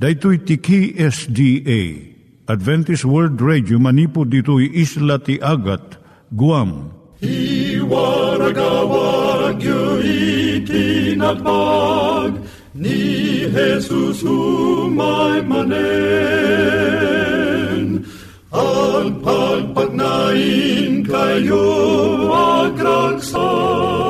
Daitui tiki SDA Adventist World Radio manipud ditui isla ti Agat Guam. I waragawag itinatpag ni Jesus umay manen. Ang pagpagnain kayo agkansak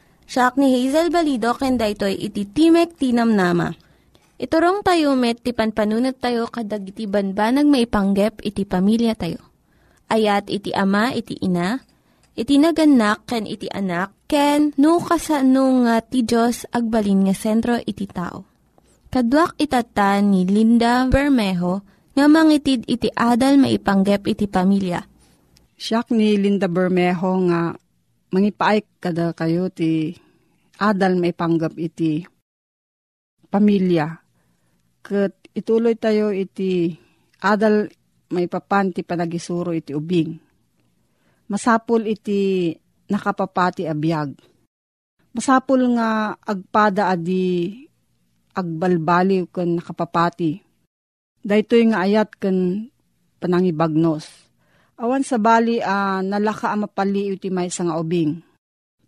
Siya ni Hazel Balido, kenda ito'y iti Timek Tinam Nama. Iturong tayo met, ti panpanunat tayo kadag iti banbanag maipanggep iti pamilya tayo. Ayat iti ama, iti ina, iti naganak, ken iti anak, ken no kasano nga ti Diyos agbalin nga sentro iti tao. Kaduak itatan ni Linda Bermejo, nga mangitid iti adal maipanggep iti pamilya. Siya ni Linda Bermejo nga mangipaay kada kayo ti adal maipanggep iti pamilya. Kat ituloy tayo iti adal maipapan ti panagisuro iti ubing. Masapul iti nakapapati abiyag. Masapul nga agpada adi agbalbaliw ken nakapapati Daytoy nga ayat ken panangibagnos. Awan sa bali a uh, nalaka a mapali iti may nga ubing.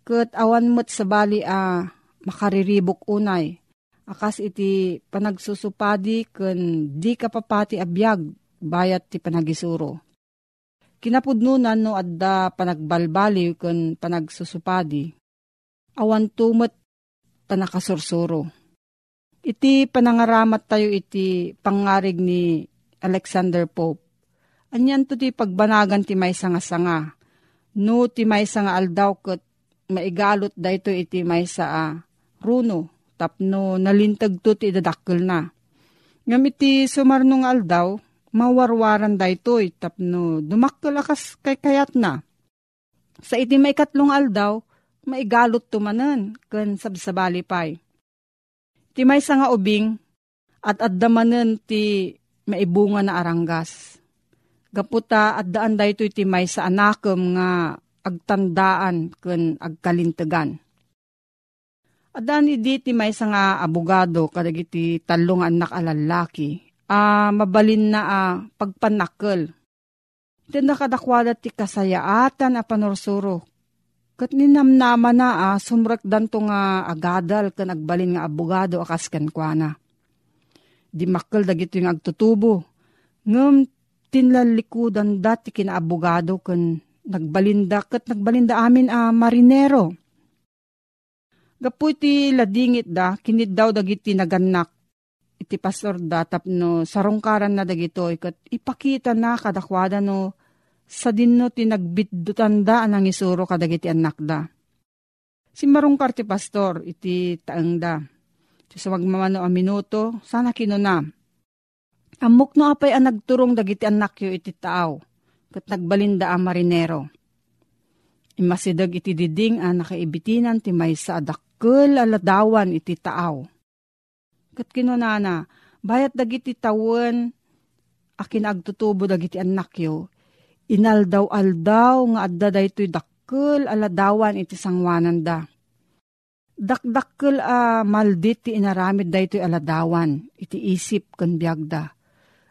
Ket awan mo't sa bali a uh, makariribok unay. Akas iti panagsusupadi ken di kapapati abiyag bayat ti panagisuro. Kinapudnunan no adda panagbalbaliw ken panagsusupadi. Awan tumot panakasursuro Iti panangaramat tayo iti pangarig ni Alexander Pope. Anyan to ti pagbanagan ti may sanga-sanga. No ti may sanga aldaw kat maigalot da ito iti may sa uh, runo. Tapno nalintag to ti dadakkel na. Ngam iti sumarnong aldaw, mawarwaran da ito tapno dumakkel akas kay kayat na. Sa iti may katlong aldaw, maigalot tumanan kan sabsabali pay Ti may nga ubing at addamanen ti maibunga na aranggas. Gaputa at daan da ito ti may sa anakem nga agtandaan ken agkalintegan. Adan idi ti may nga abogado kadagiti talong anak alalaki. A mabalin na a pagpanakkel. Iti nakadakwada ti kasayaatan a panorsuro Kat ninamnama na ah, sumrak danto nga agadal kan agbalin nga abogado akas kan kwa Di makkel dagito yung agtutubo. Ngam tinlalikudan dati kina abogado kan nagbalinda kat nagbalinda amin a ah, marinero. Gapu iti ladingit da, kinid daw dagiti naganak iti pastor da tapno sarongkaran na dagito kat ipakita na kadakwada no sa dinno ti nagbidutanda anang isuro kadagiti anak da. Si marungkar ti pastor iti taangda. Ti sa magmamano a minuto, sana kinuna. Amok no apay ang nagturong dagiti anak yo iti taaw, kat nagbalinda a marinero. Imasidag iti diding a nakaibitinan ti may sa adakkel aladawan iti taaw. Kat kinunana, bayat dagiti tawen, akin agtutubo dagiti anak yo, inaldaw-aldaw nga adda daytoy dakkel aladawan iti sangwanan da. Dakdakkel a uh, maldit ti inaramid daytoy aladawan, iti isip kan biagda.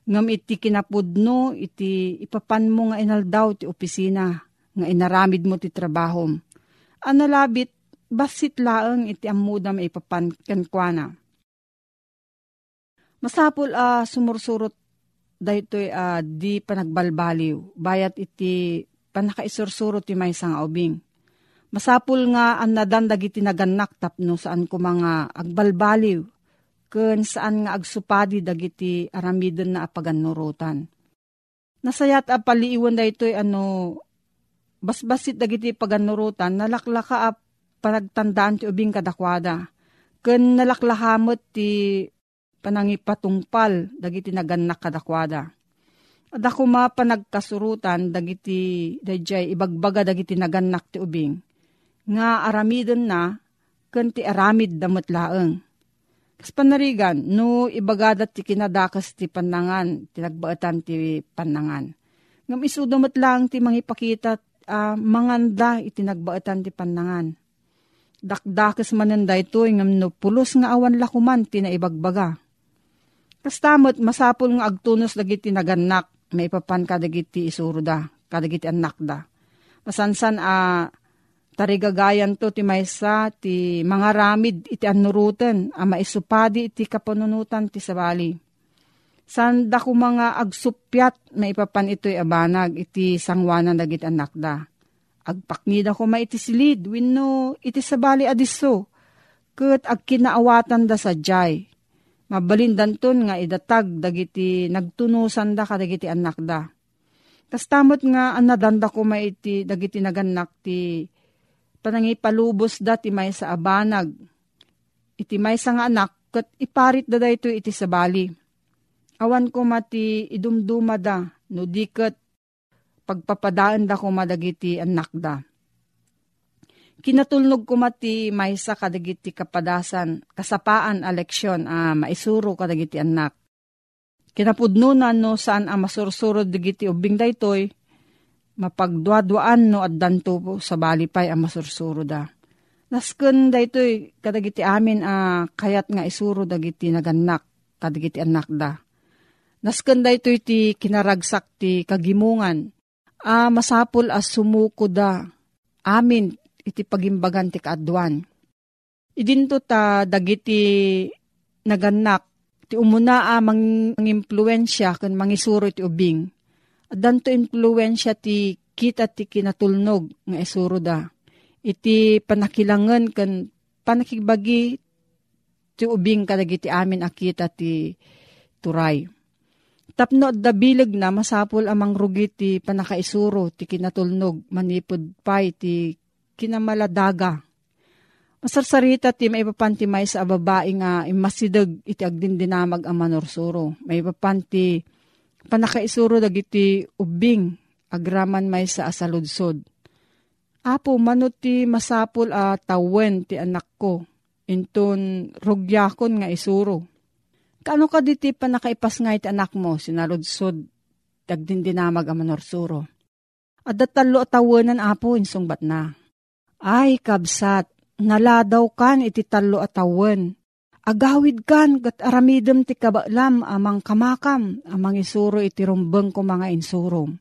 Ngam iti kinapudno, iti ipapan mo nga inaldaw ti opisina, nga inaramid mo ti trabahom. Analabit, basit laeng iti amuda maipapan kankwana. Masapul a uh, sumursurot daytoy uh, di panagbalbaliw. Bayat iti panakaisursurot ti may sang ubing. Masapul nga ang nadandag iti naganak tapno saan ko mga agbalbaliw. Kun saan nga agsupadi dagiti aramidon na apaganurutan. Nasayat a paliiwan daytoy ano basbasit dagiti paganurutan nalaklaka a panagtandaan ti ubing kadakwada. Kun nalaklahamot ti panangipatungpal dagiti naganak kadakwada. Ada kuma panagkasurutan dagiti dayjay ibagbaga dagiti naganak ti ubing. Nga aramidon na ken ti aramid damot laeng. Kas panarigan, no ibagadat ti kinadakas ti panangan, ti nagbaatan ti panangan. Ngam isudomot lang ti mangipakita uh, manganda iti nagbaatan ti panangan. Dakdakes mananda ito, ngam no pulos nga awan lakuman ti naibagbaga Kastamot, masapol nga agtunos dagiti naganak, may papan kadagiti isuro da, kadagiti anak da. Masansan a uh, tarigagayan to ti maysa ti mga ramid iti anuruten, a maisupadi iti kapanunutan ti sabali. Sanda ko mga agsupyat, may papan ito'y abanag, iti sangwanan dagiti anak da. Agpaknida ko ma iti silid, wino iti sabali adiso, kat agkinaawatan da sa jay Mabalindanton nga idatag dagiti nagtunusan da kadagiti anak da. Tas tamot nga anadanda ko maiti dagiti naganak ti panangipalubos da ti may sa abanag. Iti may sa nga anak kat iparit da ito iti sabali. Awan ko mati idumduma da no diket pagpapadaan da ko madagiti anak da kinatulnog ko mati maysa kadagiti kapadasan, kasapaan a leksyon a ah, maisuro kadagiti anak. Kinapudnunan no saan a masursurod digiti ubing daytoy, mapagduadwaan no at danto sa balipay a masursuro da. Nasken daytoy kadagiti amin a kayat nga isuro dagiti naganak kadagiti anak da. Nasken daytoy ti kinaragsak ti kagimungan a masapul as sumuko da amin iti pagimbagan ti kaadwan. Idinto ta dagiti naganak ti umuna a mang, mang impluensya kan mangisuro iti ubing. At danto impluensya ti kita ti kinatulnog nga isuro da. Iti panakilangan kan panakibagi ti ubing kadagiti amin akita ti turay. Tapno da bilag na masapol amang rugi ti panakaisuro ti kinatulnog manipod pay ti kinamaladaga. Masarsarita ti may papanti sa babae nga imasidag iti agdindinamag ang manorsuro. May papanti panakaisuro dagiti ubing agraman may sa asaludsod. Apo, manot ti masapul a tawen ti anak ko. Inton rugyakon nga isuro. Kano ka diti pa nakaipas nga iti anak mo, sinaludsod, dagdindinamag ang manorsuro. At datalo atawanan apo, insungbat na. Ay, kabsat, naladaw kan iti talo atawan. Agawid kan, gat aramidem ti kabaklam amang kamakam, amang isuro iti rumbeng ko mga insurom.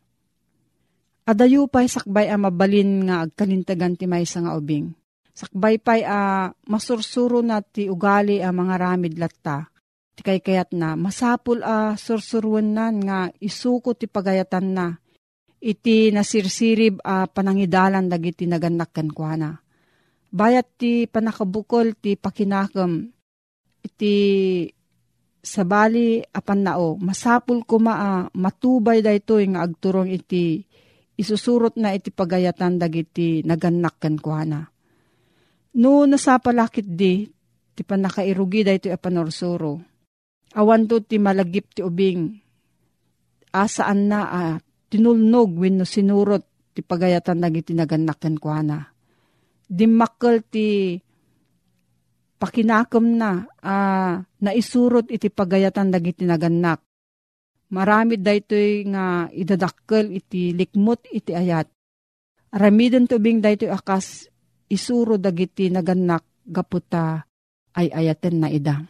Adayo pa'y sakbay a mabalin nga agkalintagan ti may nga ubing. Sakbay pa'y a masursuro na ti ugali a mga ramid latta. Ti kay kayat na, masapul a sursuruan nan nga isuko ti pagayatan na iti nasirsirib a uh, panangidalan dagiti naganak kuana. Bayat ti panakabukol ti pakinakam iti sabali apan nao masapul ko maa matubay daytoy nga agturong iti isusurot na iti pagayatan dagiti naganak kuana. No nasapalakit di ti panakairugi daytoy a panorsuro. Awan to ti malagip ti ubing asaan na at uh, tinulnog wenno sinurot ti pagayatan dagiti naganaken kuana. Dimmakkel ti pakinakam na uh, naisurot iti pagayatan dagiti naganak. Marami daytoy nga idadakkel iti likmot iti ayat. Aramiden tubing daytoy akas isuro dagiti naganak gaputa ay ayaten na ida.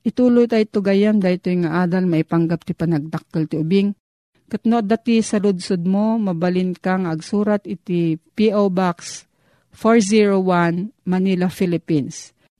Ituloy tayo tugayam daytoy nga adal maipanggap ti panagdakkel ti ubing. Katno dati sa ludsud mo, mabalin kang agsurat iti P.O. Box 401 Manila, Philippines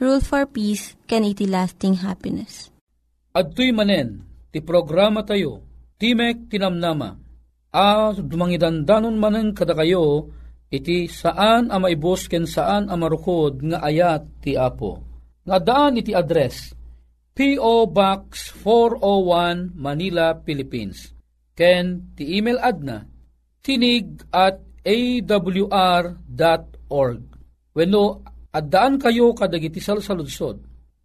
Rule for Peace, can iti lasting happiness. At manen, ti programa tayo, Timek Tinamnama, a dumangidandanon manen kada kayo, iti saan a maibos ken saan a marukod nga ayat ti Apo. Nga daan iti address, P.O. Box 401 Manila, Philippines. Ken ti email adna, tinig at awr.org. When no, Addaan kayo kadagiti salsaludsod.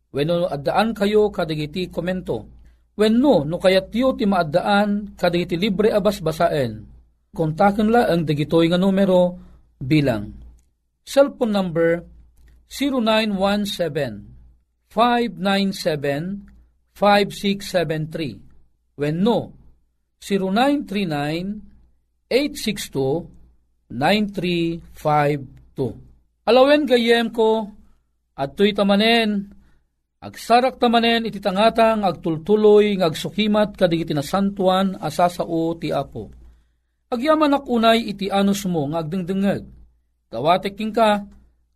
Wenno addaan kayo kadagiti komento. Wenno no kayat tiyo ti maaddaan kadagiti libre abas basaen. Kontaken la ang dagitoy nga numero bilang cellphone number 0917 597 5673 wenno 0939 862 9352 Alawen gayem ko, at tuy tamanen, agsarak tamanen iti tangatang agtultuloy ng agsukimat kadigiti na santuan asasao ti apo. Agyaman akunay iti anus mo nga agdengdengeg. Gawatek ka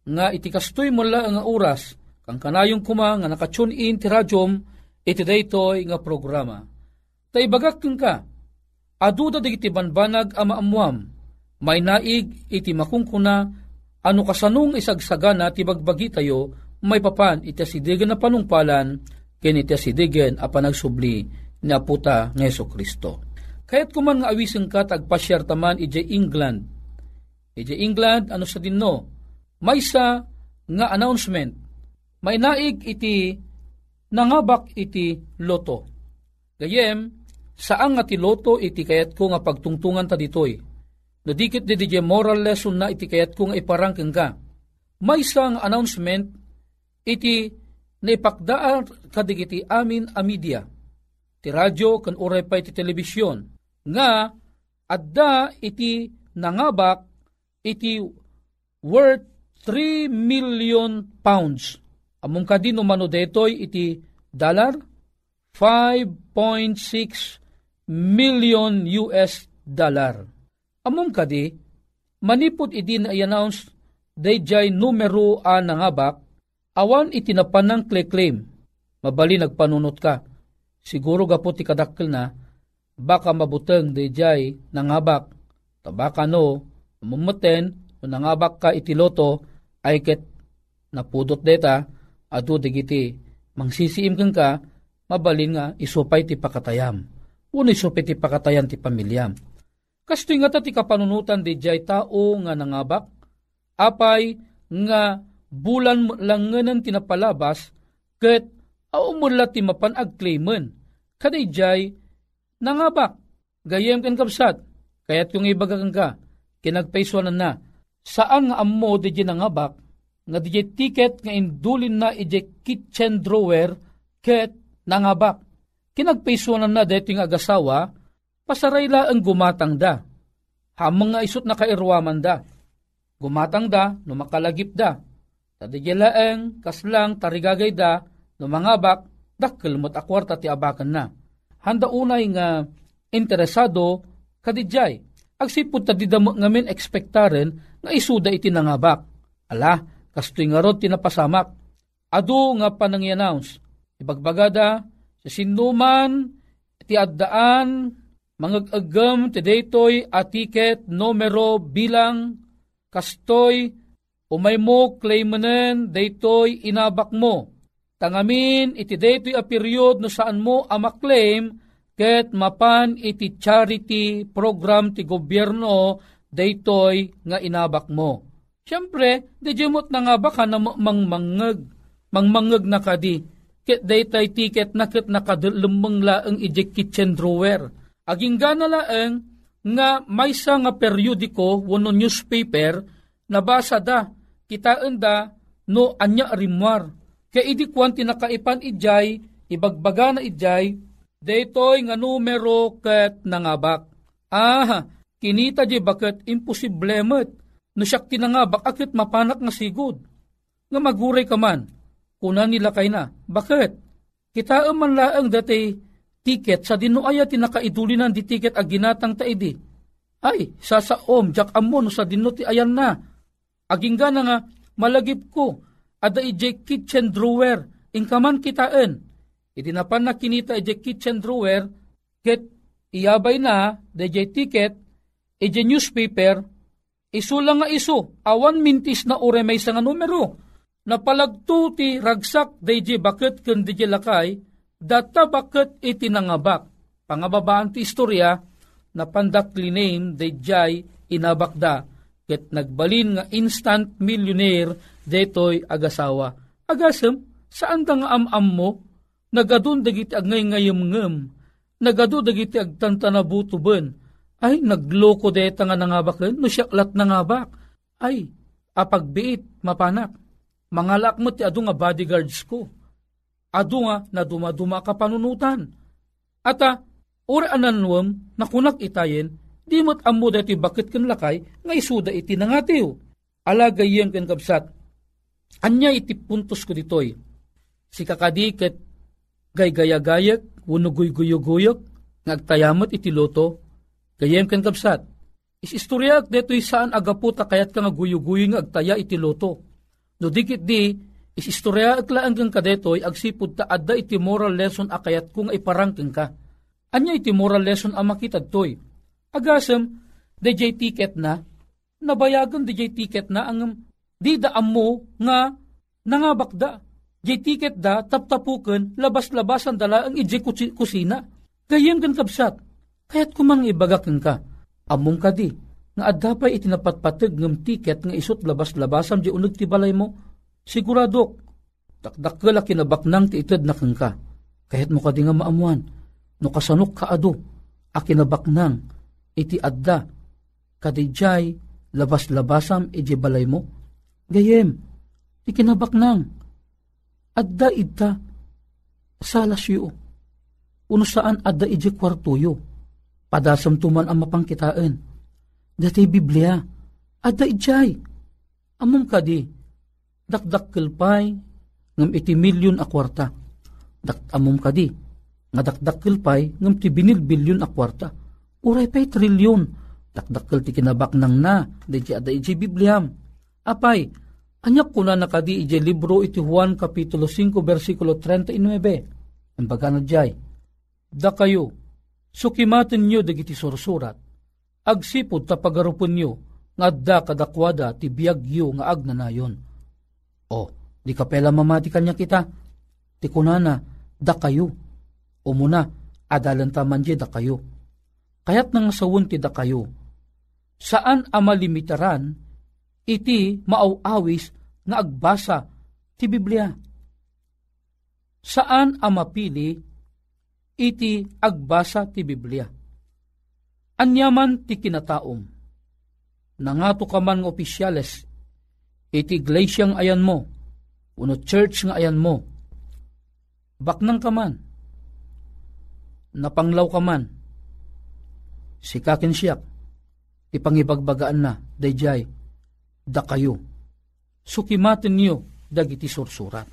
nga iti kastoy mo nga oras kang kanayong kuma nga nakatune in ti radyom iti daytoy nga programa. Taibagak ka, aduda digiti banbanag ama amuam, may naig iti makungkuna ano kasanung isagsagana ti bagbagi tayo, may papan iti asidigan na panungpalan, ken iti asidigan a panagsubli ni Aputa ng Yeso Kristo. Kaya't kuman nga awiseng ka tagpasyar taman iti England. Iti England, ano sa dinno, may sa nga announcement, may naig iti nangabak iti loto. Gayem, saan nga ti loto iti kayat ko nga pagtungtungan ta ditoy No dikit di di moral lesson na iti kayat kong iparangking ka. May isang announcement iti naipakdaan kadigiti amin a media. Ti radyo kan uray pa iti telebisyon. Nga adda iti nangabak iti worth 3 million pounds. Among kadino mano detoy iti dollar 5.6 million US dollar Among kadi, manipod idi na i-announce dayjay numero a nangabak, awan itinapan ng claim Mabali nagpanunot ka. Siguro gapot ti kadakkel na, baka mabuteng dayjay nangabak. Tabaka no, mumuten, nangabak ka itiloto, ay ket napudot deta, adu digiti, mangsisiim kang ka, mabalin nga isupay ti pakatayam. Uno isupay ti pakatayan ti pamilyam Kastoy nga ti kapanunutan di jay tao nga nangabak, apay nga bulan lang nga ng tinapalabas, ket aumula ti mapan agclaimen, kaday jay nangabak, gayem kan kapsat, kaya't kung ibagakan ka, kinagpaiswanan na, saan nga ammo di jay nangabak, nga di ticket nga indulin na ije kitchen drawer, ket nangabak. Kinagpaiswanan na dito yung agasawa, pasarayla ang gumatang da. Hamang nga isot na kairwaman da. Gumatang da, no makalagip da. Tadigelaeng, kaslang, tarigagay da, no mangabak, dakkel mat akwarta ti abakan na. Handa unay nga interesado kadidjay. Agsipod ta didamo ngamin ekspektaren nga isuda iti nangabak. Ala, kastoy nga rod tinapasamak. Adu nga panang-announce. Ibagbagada, sa sinuman, ti addaan, mangagagam ti daytoy atiket numero bilang kastoy umay mo claimanen daytoy inabak mo. Tangamin iti daytoy a period no saan mo amaklaim ket mapan iti charity program ti gobyerno daytoy nga inabak mo. Siyempre, di jemot na nga baka na mangmangag, mangmangag na kadi, ket daytay tiket na ket nakadulumang laeng ijek kitchen drawer. Aging gana laeng nga maysa nga periodiko wano newspaper nabasa da kita enda no anya rimwar. Kaya idi kwanti nakaipan ijay, ibagbaga na ijay, daytoy nga numero ket nangabak. Ah, kinita di bakit imposible met, no siyak tinangabak akit mapanak nga sigod. Nga maguray ka man, kuna nila kay na. Bakit? Kita man laang dati tiket sa dinuaya tinakaidulinan di tiket a ginatang taidi. Ay, sa saom, jak amon sa dinuti ayan na. Aging gana nga, malagip ko, ada ije kitchen drawer, ingkaman kitaan. Iti napan na kinita ije kitchen drawer, ket iyabay na, ije ticket, ije newspaper, isu lang nga isu, awan mintis na ure may nga numero. Napalagto ti ragsak ije bakit kun ije lakay, data bakit iti nangabak. Pangababaan ti istorya, napandakli name dayjay inabakda ket nagbalin nga instant millionaire detoy agasawa. Agasem, saan nga am-am mo? Nagadun dagiti agngay ngayem ngem. Nagadu dagiti agtantanabutuben. Ay, nagloko deta nga nangabaken, no siyaklat nangabak. Ay, apagbiit, mapanak. Mangalak mo ti adu nga bodyguards ko. Adu nga na dumaduma ka panunutan. Ata, ura ananwam na kunak itayen, di mat ammo dati bakit kan lakay, nga isuda iti nangatiw. Alagayem ken kabsat, Anya iti puntos ko ditoy. Si kakadiket gay gaya-gayak, wunugoy guyog ngagtayamot iti loto, gayem ken kapsat. Is istoryak detoy saan agaputa kayat ka nga guyuguyo nga agtaya iti loto. No dikit di, is istorya aklaan kang kadetoy agsipud ta adda iti moral lesson akayat kung iparangking ka. Anya iti moral lesson ang makitad toy. Agasem, DJ ticket na, nabayagan DJ ticket na ang di da mo nga nangabakda. Di tiket da, taptapukan, labas-labasan dala ang ije kusina. Gayem kan kabsat, kaya't kumang ibagakin ka. Among ka di, nga adapay itinapatpatag ng tiket nga isot labas-labasan di unag ti balay mo. Siguradok, takdakkel a kinabaknang ti itad na kang ka. Kahit mo ka nga maamuan, no kasanok ka ado, a kinabaknang iti adda, kadijay labas-labasam iti balay mo. Gayem, ikinabak nang, adda ita, salas yu, uno saan adda iji kwartuyo, padasam tuman ang mapangkitaan, dati Biblia, adda ijay, amom kadi, dakdak kilpay, ngam iti milyon a kwarta, dak amom kadi, nga dakdak kilpay, ngam ti binil bilyon a kwarta, uray pa'y trilyon, dakdakkel ti kinabak nang na, di ada iji Bibliam, Apay, anyak ko na nakadi ije libro iti Juan Kapitulo 5 versikulo 39. Ang baga na jay, Da kayo, sukimatin nyo dagiti sursurat, agsipod tapagarupon nyo, nga da kadakwada ti biyagyo nga agnanayon. O, di ka pela mamati kanya kita, ti kunana, da kayo, umuna, adalan taman da kayo. Kayat nang sawun ti da kayo, saan amalimitaran iti maawawis nga agbasa ti Biblia. Saan ang mapili iti agbasa ti Biblia? Anyaman ti kinataom. Nangato ka man ng opisyales, iti iglesia ayan mo, uno church nga ayan mo, baknang ka man, napanglaw ka man, sikakin siyak, ipangibagbagaan na, dayjay, da kayo. Sukimaten niyo dagiti sursurat.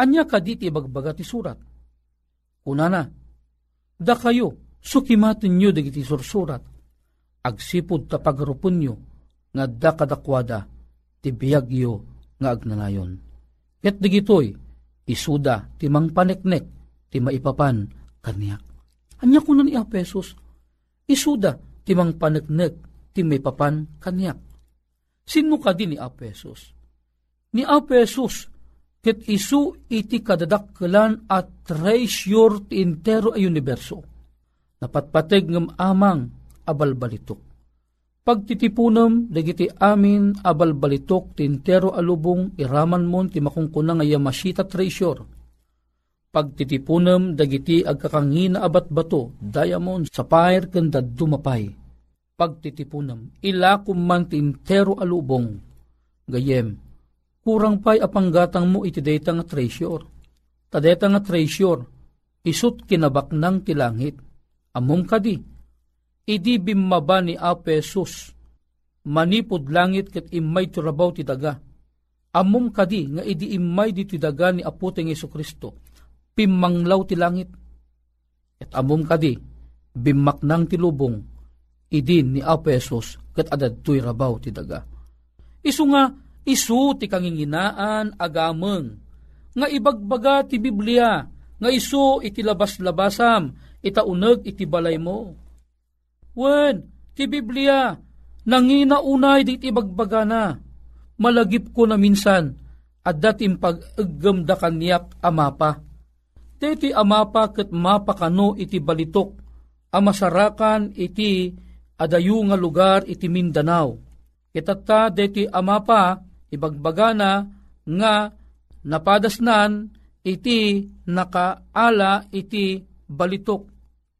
Anya ka di ti bagbaga ti surat. Kunana, da kayo, sukimatin nyo dagiti sursurat. Agsipod ta pagarupon nyo, nga da ti biyagyo nga agnanayon. Ket digitoy, isuda ti mang paneknek, ti maipapan kaniyak. Anya kunan ni Apesos, isuda ti mang paneknek, ti maipapan kaniyak. Sino ka din ni Apesos? Ni Apesos, ket isu iti kadadakkelan at treasure ti intero ay universo. Napatpateg ngem amang abalbalitok. Pagtitipunem, dagiti amin abalbalitok ti intero alubong iraman mon ti makungkuna nga yamasita treasure. Pagtitipunem, dagiti agkakangina abat bato, diamond, sapphire, kanda dumapay. Pagtitipunem, ilakum man ti intero alubong. Gayem, kurang pa'y apanggatang mo iti data nga treasure. Tadeta nga treasure, isut kinabak ng tilangit. Amom kadi, idi bimaba ni Apesus, manipod langit ket imay turabaw ti daga. Amom kadi nga idi imay di ti daga ni aputeng Yesu Kristo, pimanglaw ti langit. At amom kadi, bimaknang ti lubong, idin ni Apesus ket adad tuy rabaw ti daga. Isu nga, isu ti kanginginaan agameng, nga ibagbaga ti Biblia, nga isu iti labas-labasam, itaunag iti balay mo. Wen, ti Biblia, nangina unay di ibagbaga na, malagip ko na minsan, at dating pag-agam da kanyak amapa. Deti amapa ket mapa kano iti balitok, amasarakan iti adayu nga lugar iti Mindanao. Kitata deti amapa, ibagbagana nga napadasnan iti nakaala iti balitok.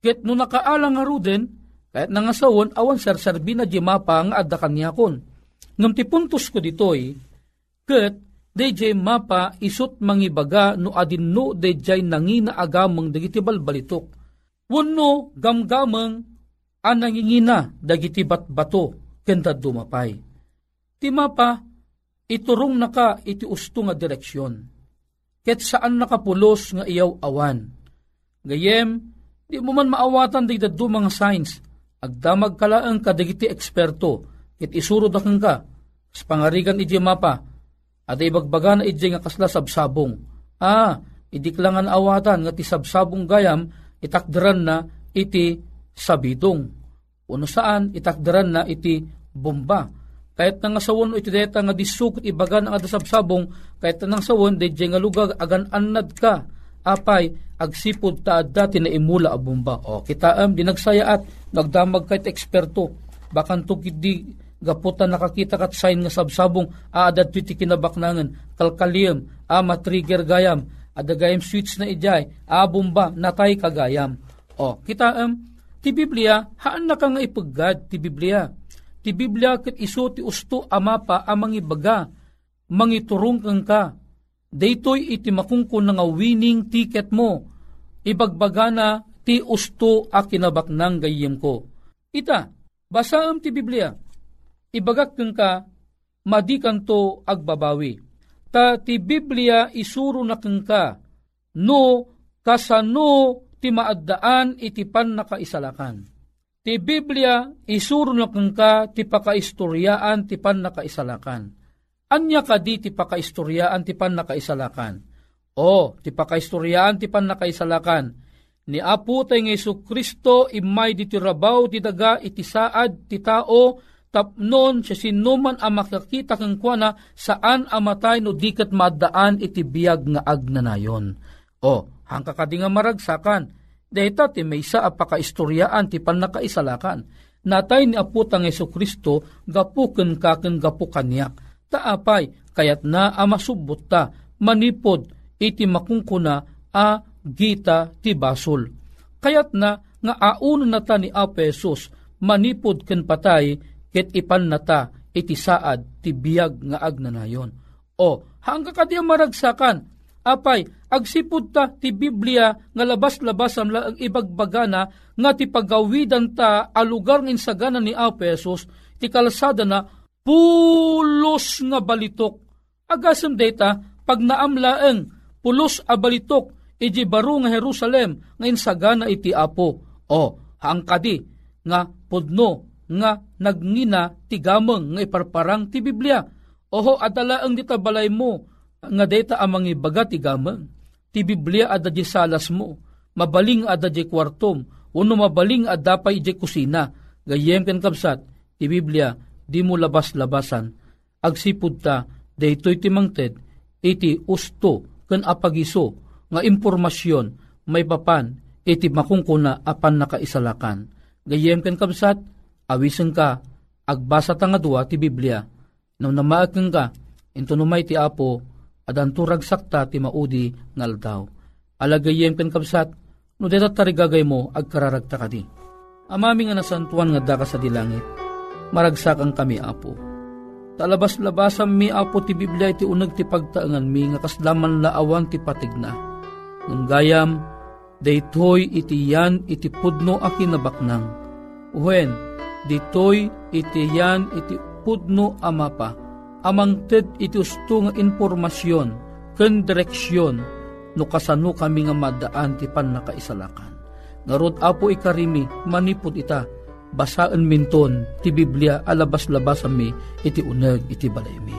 Ket no nakaala nga ruden, kahit nangasawon, awan sarsarbi na di mapa nga adda kanyakon. Ngam ti puntos ko ditoy, ket DJ mapa isut mangibaga no adin no DJ nangina agamang dagiti balbalitok. Wano gamgamang anangingina dagiti batbato kenta dumapay. Ti mapa iturong naka iti usto nga direksyon. Ket saan nakapulos nga iyaw awan. Gayem, di mo man maawatan di daddo mga signs. Agdamag kalaang kadagiti eksperto, kit isurod akang ka, sa pangarigan iti mapa, at ibagbaga na iti nga kasla sabsabong. Ah, idiklangan awatan nga ti sabsabong gayam, itakdaran na iti sabidong. Uno saan, itakdaran na iti bomba. Kahit nang sawon iti deta nga disukot ibagan ang adasabsabong, kahit nang sawon, di nga lugag agan anad ka, apay agsipod ta dati na imula a bomba. O kita am dinagsayaat nagdamag kahit eksperto. Bakan to di gaputa nakakita kat sign nga sabsabong aadad ti kinabaknangan. Kalkaliyem a matrigger gayam. Ada gayam switch na ijay. A bomba natay kagayam. O kita am ti Biblia haan na ka nga ipaggad ti Biblia. Ti Biblia ket iso ti usto amapa amang ibaga mangiturong kang ka. Daytoy iti makungkon nga winning ticket mo. Ibagbaga na ti usto a kinabaknang gayem ko. Ita, basaam ti Biblia. Ibagak keng ka, madikan to agbabawi. Ta ti Biblia isuro na keng ka, no kasano ti maaddaan iti pan nakaisalakan. Ti Biblia isuro na keng ka ti pakaistoryaan ti pan nakaisalakan Anya ka di ti pakaistoryaan ti pan nakaisalakan. O, ti pakaistoryaan ti pan nakaisalakan. Ni Apo tay ng Yesu Kristo imay di ti daga iti saad ti tao tapnon siya sinuman ang makakita kang kuana saan amatay no dikat madaan iti biyag nga agnanayon. O, hangka ka nga maragsakan, dahita ti may sa apakaistoryaan ti pan nakaisalakan. Natay ni Apo tang Yesu Kristo gapuken kaken gapu kanyak taapay kayat na amasubot ta manipod iti makungkuna a gita ti basol. Kayat na nga aun na ta ni Apesos manipod ken patay ket ipan na iti saad ti biyag nga agnanayon. O hangga kadi maragsakan apay agsipud ta ti Biblia nga labas-labas ang ibagbagana nga ti pagawidan ta a lugar ng insagana ni Apesos ti kalsada na pulos nga balitok. Agasam data, pag naamlaeng pulos abalitok iti baro nga Jerusalem nga insagana iti apo. O, haangkadi nga pudno nga nagngina ti gameng nga iparparang ti Biblia. Oho adala ang ditabalay mo nga data amang ibaga ti gameng. Ti Biblia ada di salas mo. Mabaling ada di kwartom. Uno mabaling ada pa iti kusina. Gayem ken kapsat, ti Biblia di mo labas-labasan. Agsipud ta, daytoy ti mangted, iti usto ken apagiso nga impormasyon may papan iti makungkuna apan nakaisalakan. Gayem ken kapsat, awisen ka, agbasa ta nga dua ti Biblia, nang namaakeng ka, into numay ti apo, adan turag sakta ti maudi ngal daw. Alagayem ken kapsat, no deta tarigagay mo, agkararagta ka di. Amami nga nasantuan nga daka sa dilangit, maragsakan kami apo. Talabas-labasan mi apo ti Biblia iti unag ti pagtaangan mi nga kaslaman laawan ti patigna. Nung gayam, daytoy iti yan iti pudno a kinabaknang. Uwen, ditoy iti yan iti pudno amapa. Amang ted iti usto nga informasyon, ken direksyon, no kasano kami nga madaan ti pan nakaisalakan. Ngarod apo ikarimi, manipod ita, basaan minton ti Biblia alabas-labas mi iti uneg iti balay mi.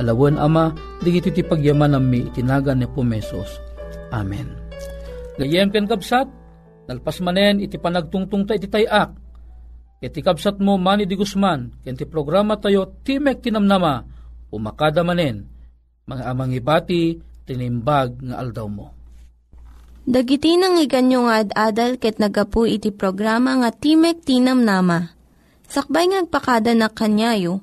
Alawan ama, digiti ti pagyaman mi itinagan ni Pumesos. Amen. Gayem ken kabsat, nalpas manen iti panagtungtung ta iti tayak. Iti kabsat mo mani di Guzman, ken ti programa tayo Timek Tinamnama, umakada manen, mga amang ibati, tinimbag nga aldaw mo. Dagiti nang iganyo nga ad-adal ket nagapu iti programa nga Timek Tinam Nama. Sakbay ngagpakada na kanyayo,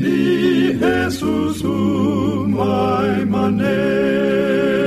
ni Jesusu mai manera.